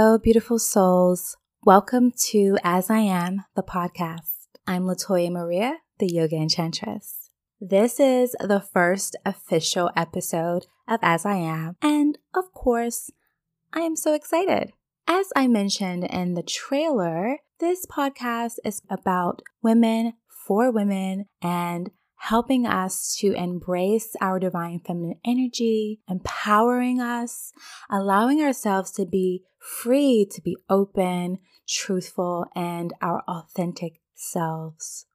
Hello, beautiful souls. Welcome to As I Am, the podcast. I'm Latoya Maria, the Yoga Enchantress. This is the first official episode of As I Am, and of course, I am so excited. As I mentioned in the trailer, this podcast is about women for women and helping us to embrace our divine feminine energy, empowering us, allowing ourselves to be free to be open, truthful, and our authentic selves.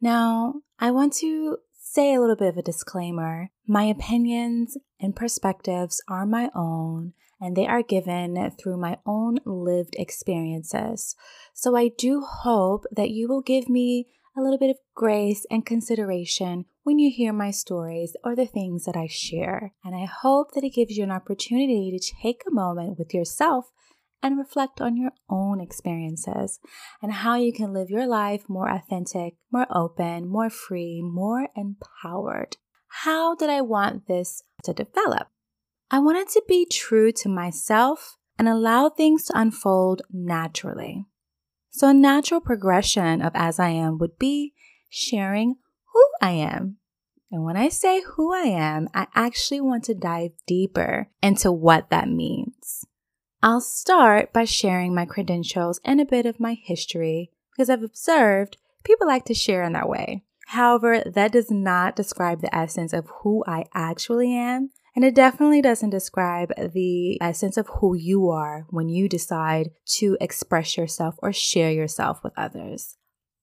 Now, I want to say a little bit of a disclaimer. My opinions and perspectives are my own and they are given through my own lived experiences. So I do hope that you will give me a little bit of grace and consideration when you hear my stories or the things that I share. And I hope that it gives you an opportunity to take a moment with yourself and reflect on your own experiences and how you can live your life more authentic, more open, more free, more empowered. How did I want this to develop? I wanted to be true to myself and allow things to unfold naturally. So, a natural progression of as I am would be sharing who I am. And when I say who I am, I actually want to dive deeper into what that means. I'll start by sharing my credentials and a bit of my history because I've observed people like to share in that way. However, that does not describe the essence of who I actually am. And it definitely doesn't describe the uh, essence of who you are when you decide to express yourself or share yourself with others.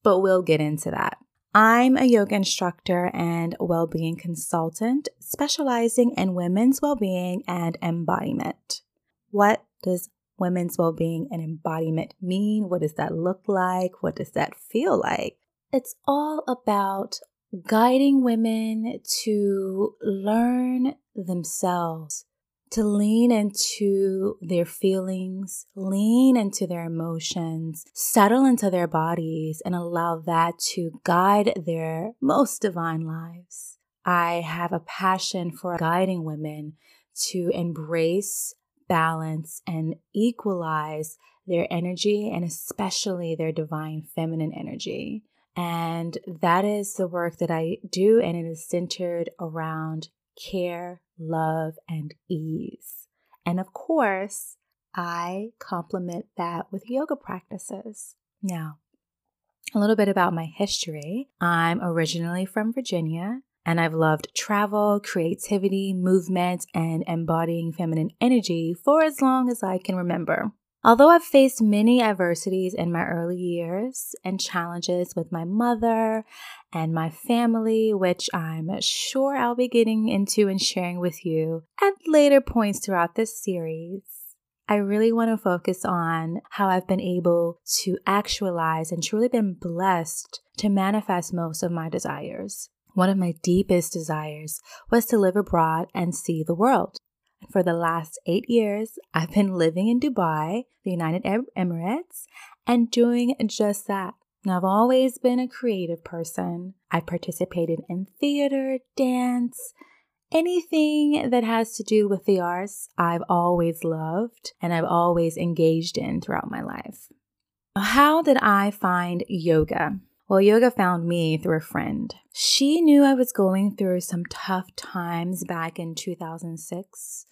But we'll get into that. I'm a yoga instructor and well being consultant specializing in women's well being and embodiment. What does women's well being and embodiment mean? What does that look like? What does that feel like? It's all about guiding women to learn themselves, to lean into their feelings, lean into their emotions, settle into their bodies, and allow that to guide their most divine lives. I have a passion for guiding women to embrace balance and equalize their energy and especially their divine feminine energy. And that is the work that I do, and it is centered around care, love, and ease. And of course, I complement that with yoga practices. Now, a little bit about my history. I'm originally from Virginia and I've loved travel, creativity, movement, and embodying feminine energy for as long as I can remember. Although I've faced many adversities in my early years and challenges with my mother and my family, which I'm sure I'll be getting into and sharing with you at later points throughout this series, I really want to focus on how I've been able to actualize and truly been blessed to manifest most of my desires. One of my deepest desires was to live abroad and see the world. For the last eight years, I've been living in Dubai, the United Arab Emirates, and doing just that. I've always been a creative person. I participated in theater, dance, anything that has to do with the arts, I've always loved and I've always engaged in throughout my life. How did I find yoga? Well, yoga found me through a friend. She knew I was going through some tough times back in 2006.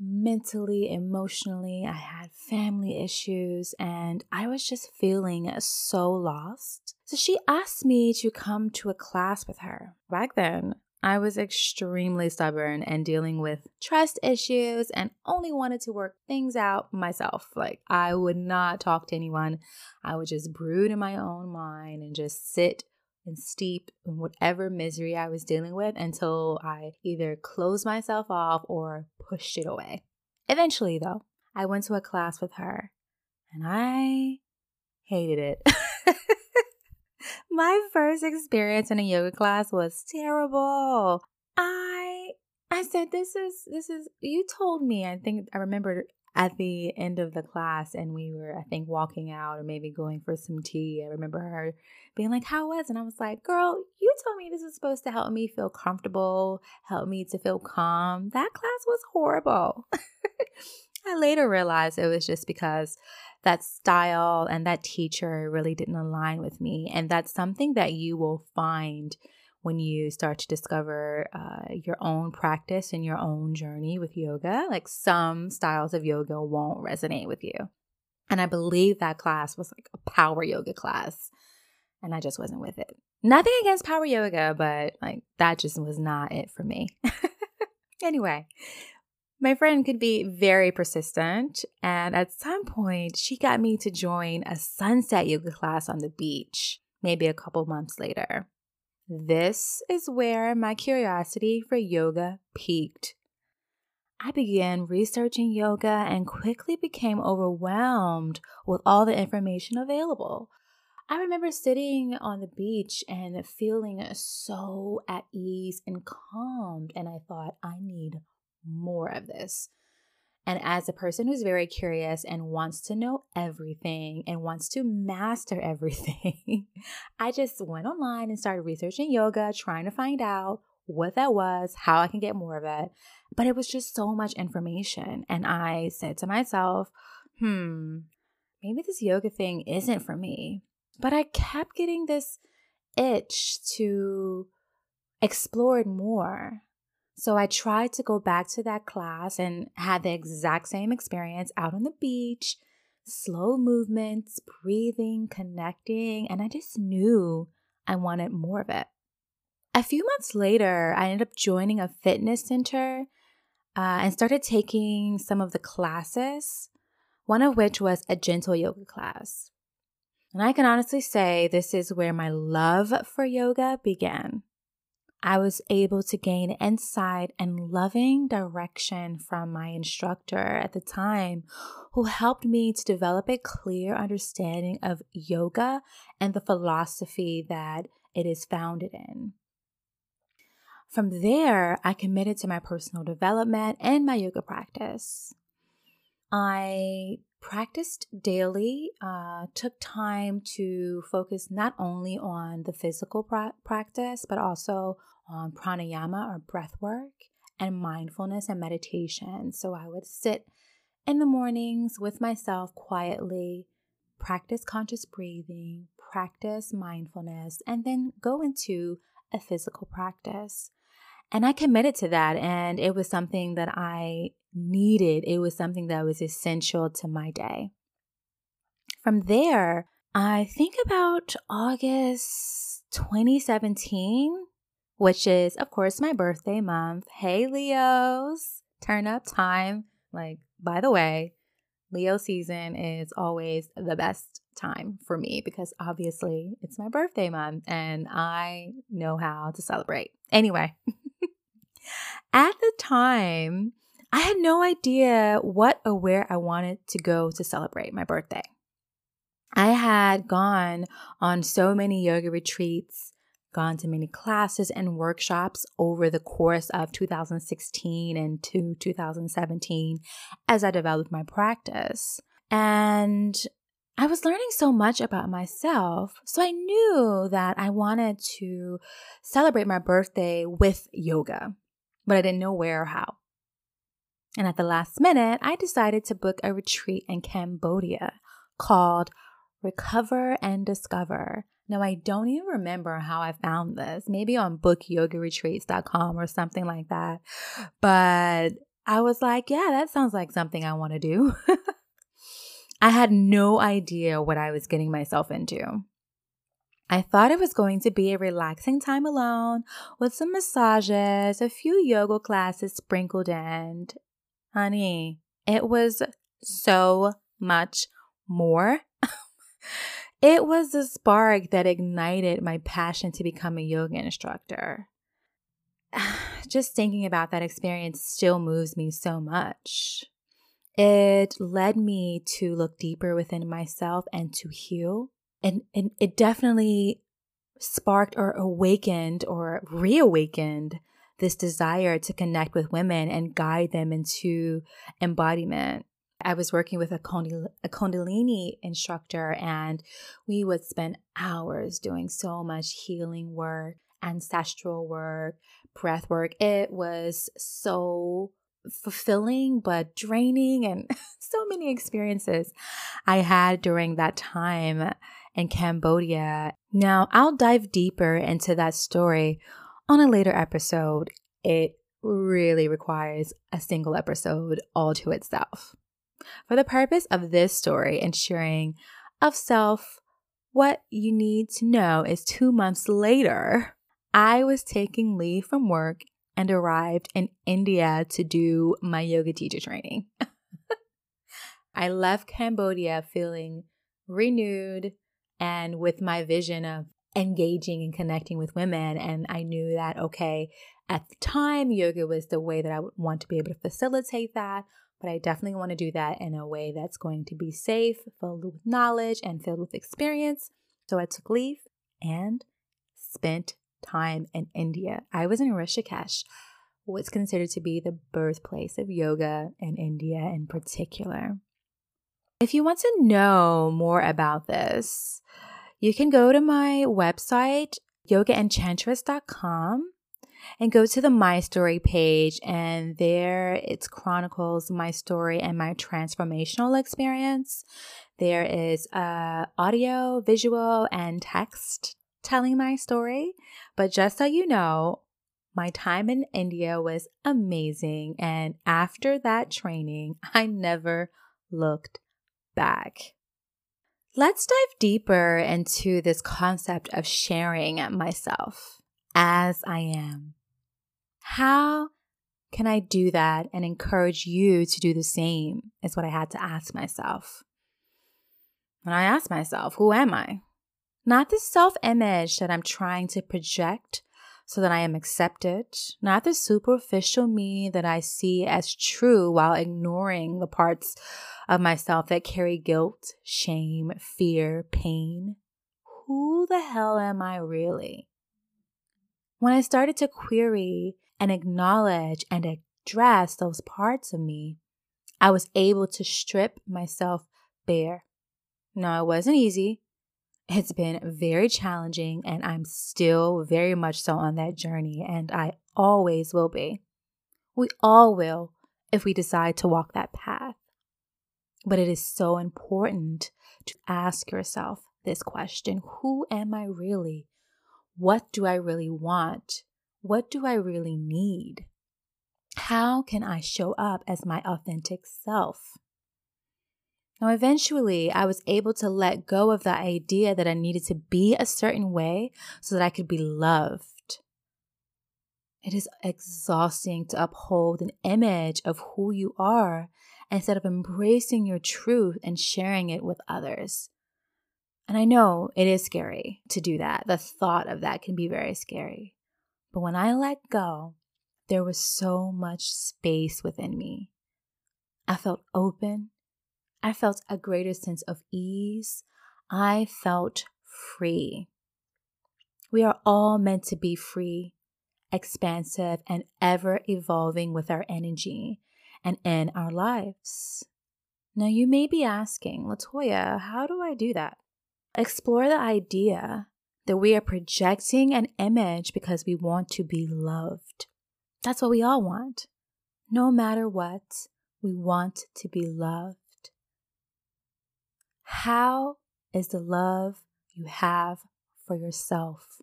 Mentally, emotionally, I had family issues and I was just feeling so lost. So she asked me to come to a class with her. Back then, I was extremely stubborn and dealing with trust issues and only wanted to work things out myself. Like, I would not talk to anyone. I would just brood in my own mind and just sit and steep in whatever misery I was dealing with until I either closed myself off or pushed it away. Eventually, though, I went to a class with her and I hated it. My first experience in a yoga class was terrible. I I said this is this is you told me. I think I remember at the end of the class and we were I think walking out or maybe going for some tea. I remember her being like, "How was?" and I was like, "Girl, you told me this was supposed to help me feel comfortable, help me to feel calm. That class was horrible." I later realized it was just because that style and that teacher really didn't align with me. And that's something that you will find when you start to discover uh, your own practice and your own journey with yoga. Like some styles of yoga won't resonate with you. And I believe that class was like a power yoga class. And I just wasn't with it. Nothing against power yoga, but like that just was not it for me. anyway, my friend could be very persistent, and at some point, she got me to join a sunset yoga class on the beach, maybe a couple months later. This is where my curiosity for yoga peaked. I began researching yoga and quickly became overwhelmed with all the information available. I remember sitting on the beach and feeling so at ease and calmed, and I thought, I need more of this. And as a person who's very curious and wants to know everything and wants to master everything, I just went online and started researching yoga, trying to find out what that was, how I can get more of it. But it was just so much information. And I said to myself, hmm, maybe this yoga thing isn't for me. But I kept getting this itch to explore it more. So I tried to go back to that class and had the exact same experience out on the beach, slow movements, breathing, connecting, and I just knew I wanted more of it. A few months later, I ended up joining a fitness center uh, and started taking some of the classes, one of which was a gentle yoga class. And I can honestly say this is where my love for yoga began. I was able to gain insight and loving direction from my instructor at the time, who helped me to develop a clear understanding of yoga and the philosophy that it is founded in. From there, I committed to my personal development and my yoga practice. I practiced daily, uh, took time to focus not only on the physical pra- practice, but also on pranayama or breath work and mindfulness and meditation. So I would sit in the mornings with myself quietly, practice conscious breathing, practice mindfulness, and then go into a physical practice. And I committed to that, and it was something that I needed. It was something that was essential to my day. From there, I think about August 2017, which is, of course, my birthday month. Hey, Leos, turn up time. Like, by the way, Leo season is always the best time for me because obviously it's my birthday month and I know how to celebrate. Anyway, at the time, I had no idea what or where I wanted to go to celebrate my birthday. I had gone on so many yoga retreats, gone to many classes and workshops over the course of 2016 and to 2017 as I developed my practice. And I was learning so much about myself. So I knew that I wanted to celebrate my birthday with yoga, but I didn't know where or how. And at the last minute, I decided to book a retreat in Cambodia called Recover and Discover. Now, I don't even remember how I found this, maybe on bookyogaretreats.com or something like that. But I was like, yeah, that sounds like something I want to do. I had no idea what I was getting myself into. I thought it was going to be a relaxing time alone with some massages, a few yoga classes sprinkled in, honey, it was so much more. it was the spark that ignited my passion to become a yoga instructor. Just thinking about that experience still moves me so much. It led me to look deeper within myself and to heal. And, and it definitely sparked or awakened or reawakened this desire to connect with women and guide them into embodiment. I was working with a, Kundalini instructor, and we would spend hours doing so much healing work, ancestral work, breath work. It was so fulfilling but draining and so many experiences I had during that time in Cambodia. Now, I'll dive deeper into that story on a later episode. It really requires a single episode all to itself. For the purpose of this story and sharing of self, what you need to know is two months later, I was taking leave from work and arrived in India to do my yoga teacher training. I left Cambodia feeling renewed and with my vision of engaging and connecting with women. And I knew that, okay, at the time, yoga was the way that I would want to be able to facilitate that. But I definitely want to do that in a way that's going to be safe, filled with knowledge, and filled with experience. So I took leave and spent time in India. I was in Rishikesh, what's considered to be the birthplace of yoga in India in particular. If you want to know more about this, you can go to my website, yogaenchantress.com, and go to the My Story page. And there it chronicles my story and my transformational experience. There is uh, audio, visual, and text telling my story. But just so you know, my time in India was amazing. And after that training, I never looked back. Let's dive deeper into this concept of sharing myself as I am. How can I do that and encourage you to do the same? Is what I had to ask myself. And I asked myself, who am I? Not the self image that I'm trying to project so that I am accepted, not the superficial me that I see as true while ignoring the parts of myself that carry guilt, shame, fear, pain. Who the hell am I really? When I started to query and acknowledge and address those parts of me, I was able to strip myself bare. Now, it wasn't easy. It's been very challenging, and I'm still very much so on that journey, and I always will be. We all will if we decide to walk that path. But it is so important to ask yourself this question Who am I really? What do I really want? What do I really need? How can I show up as my authentic self? Now, eventually, I was able to let go of the idea that I needed to be a certain way so that I could be loved. It is exhausting to uphold an image of who you are instead of embracing your truth and sharing it with others. And I know it is scary to do that. The thought of that can be very scary. But when I let go, there was so much space within me. I felt open I felt a greater sense of ease. I felt free. We are all meant to be free, expansive, and ever evolving with our energy and in our lives. Now, you may be asking, Latoya, how do I do that? Explore the idea that we are projecting an image because we want to be loved. That's what we all want. No matter what, we want to be loved. How is the love you have for yourself?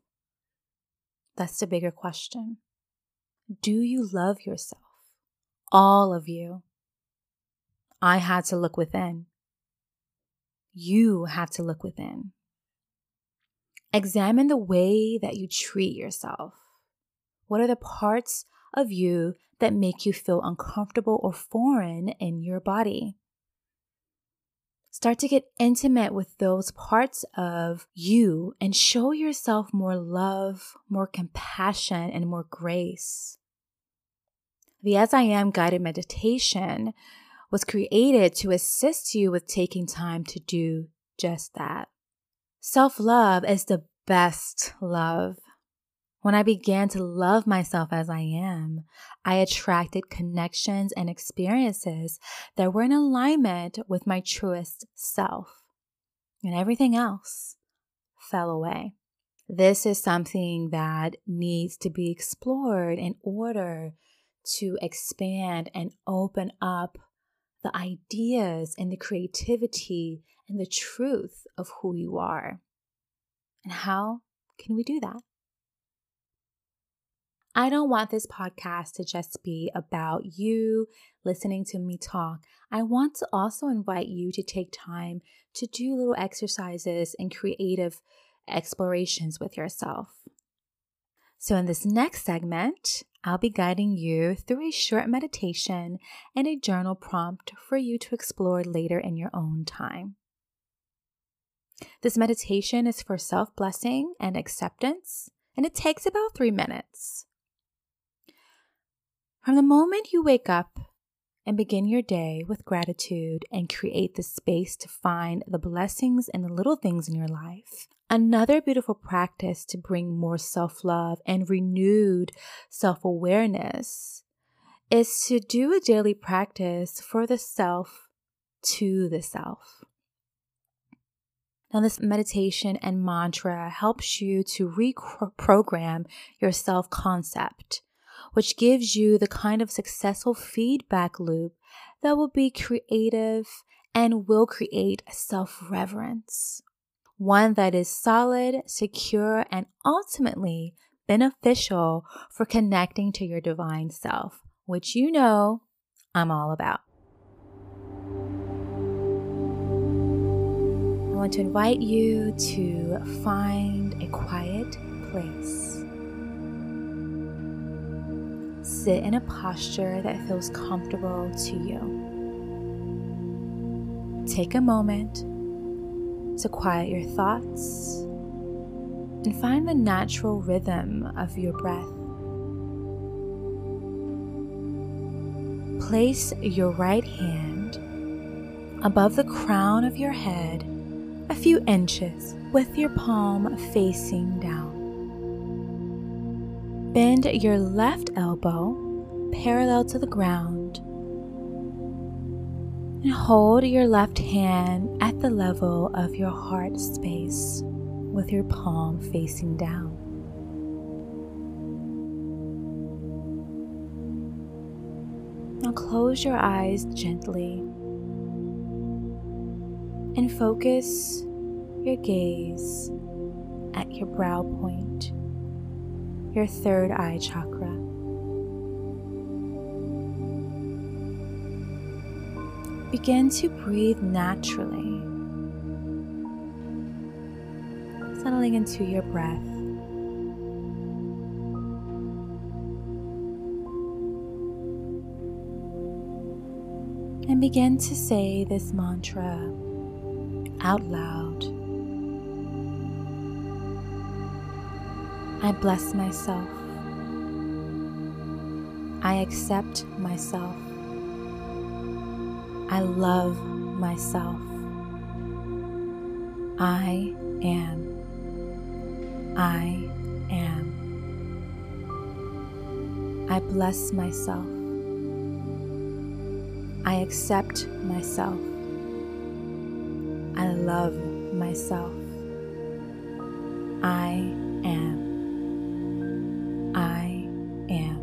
That's the bigger question. Do you love yourself? All of you. I had to look within. You have to look within. Examine the way that you treat yourself. What are the parts of you that make you feel uncomfortable or foreign in your body? Start to get intimate with those parts of you and show yourself more love, more compassion, and more grace. The As I Am guided meditation was created to assist you with taking time to do just that. Self love is the best love. When I began to love myself as I am, I attracted connections and experiences that were in alignment with my truest self. And everything else fell away. This is something that needs to be explored in order to expand and open up the ideas and the creativity and the truth of who you are. And how can we do that? I don't want this podcast to just be about you listening to me talk. I want to also invite you to take time to do little exercises and creative explorations with yourself. So, in this next segment, I'll be guiding you through a short meditation and a journal prompt for you to explore later in your own time. This meditation is for self blessing and acceptance, and it takes about three minutes. From the moment you wake up and begin your day with gratitude and create the space to find the blessings and the little things in your life, Another beautiful practice to bring more self love and renewed self awareness is to do a daily practice for the self to the self. Now, this meditation and mantra helps you to reprogram your self concept, which gives you the kind of successful feedback loop that will be creative and will create self reverence one that is solid, secure, and ultimately beneficial for connecting to your divine self, which you know I'm all about. I want to invite you to find a quiet place. Sit in a posture that feels comfortable to you. Take a moment to quiet your thoughts and find the natural rhythm of your breath. Place your right hand above the crown of your head a few inches with your palm facing down. Bend your left elbow parallel to the ground and hold your left hand at the level of your heart space with your palm facing down. Now close your eyes gently and focus your gaze at your brow point, your third eye chakra. begin to breathe naturally, settling into your breath. And begin to say this mantra out loud. I bless myself. I accept myself. I love myself. I am. I am. I bless myself. I accept myself. I love myself. I am. I am.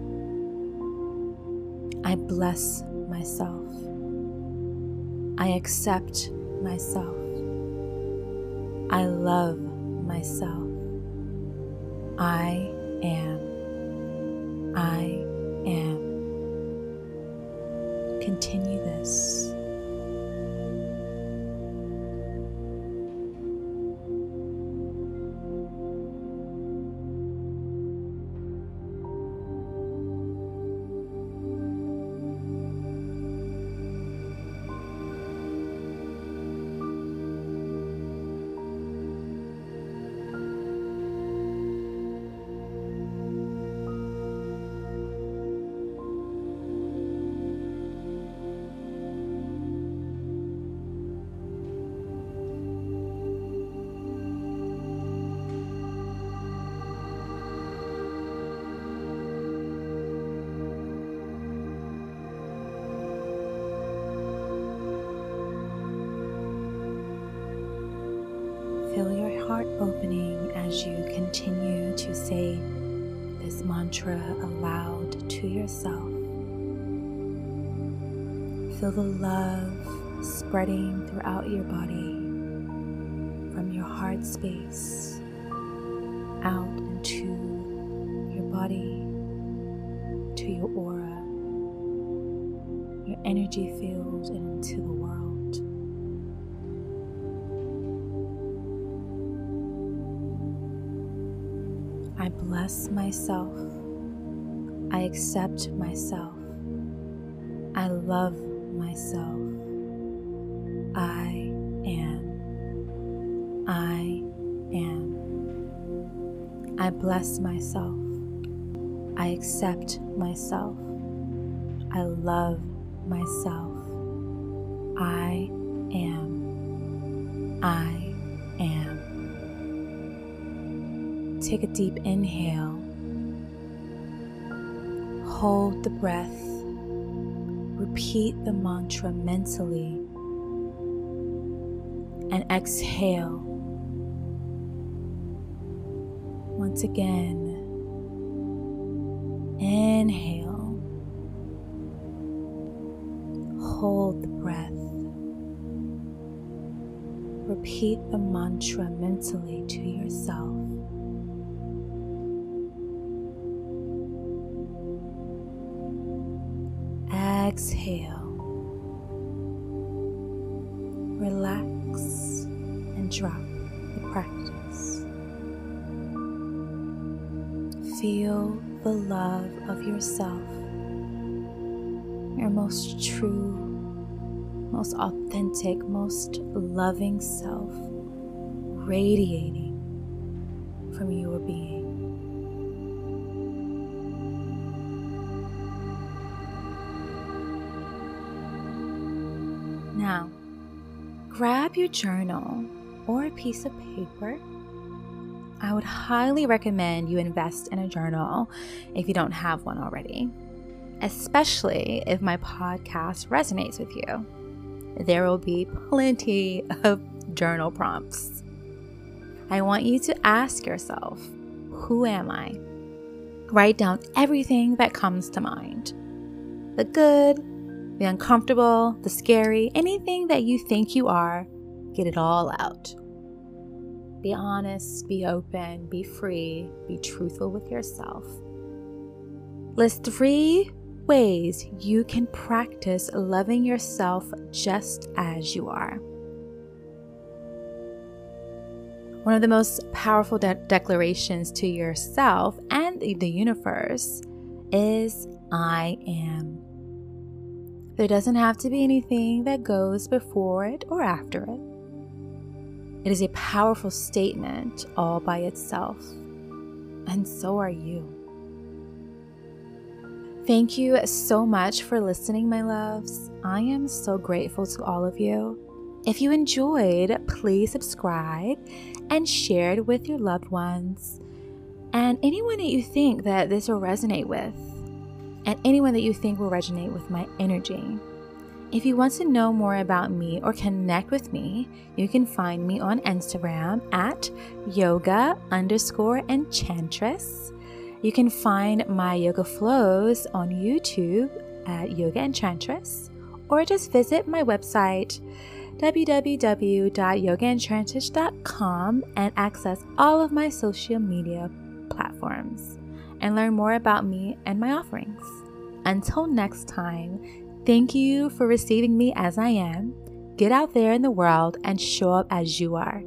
I bless myself. I accept myself. I love myself. I am. I am. Continue this. Feel your heart opening as you continue to say this mantra aloud to yourself. Feel the love spreading throughout your body from your heart space out into your body, to your aura, your energy field, and into the world. Bless myself. I accept myself. I love myself. I am. I am. I bless myself. I accept myself. I love myself. I Take a deep inhale. Hold the breath repeat the mantra mentally and exhale. Once again, inhale, hold the breath, repeat the mantra mentally to yourself. Exhale. Relax and drop the practice. Feel the love of yourself, your most true, most authentic, most loving self radiating from your being. Grab your journal or a piece of paper. I would highly recommend you invest in a journal if you don't have one already, especially if my podcast resonates with you. There will be plenty of journal prompts. I want you to ask yourself, Who am I? Write down everything that comes to mind the good, the uncomfortable, the scary, anything that you think you are, get it all out. Be honest, be open, be free, be truthful with yourself. List three ways you can practice loving yourself just as you are. One of the most powerful de- declarations to yourself and the universe is I am. There doesn't have to be anything that goes before it or after it. It is a powerful statement all by itself, and so are you. Thank you so much for listening, my loves. I am so grateful to all of you. If you enjoyed, please subscribe and share it with your loved ones and anyone that you think that this will resonate with and anyone that you think will resonate with my energy. If you want to know more about me or connect with me, you can find me on Instagram at yoga underscore enchantress. You can find my yoga flows on YouTube at Yoga Enchantress, or just visit my website www.yogaenchantress.com and access all of my social media platforms and learn more about me and my offerings. Until next time, thank you for receiving me as I am. Get out there in the world and show up as you are.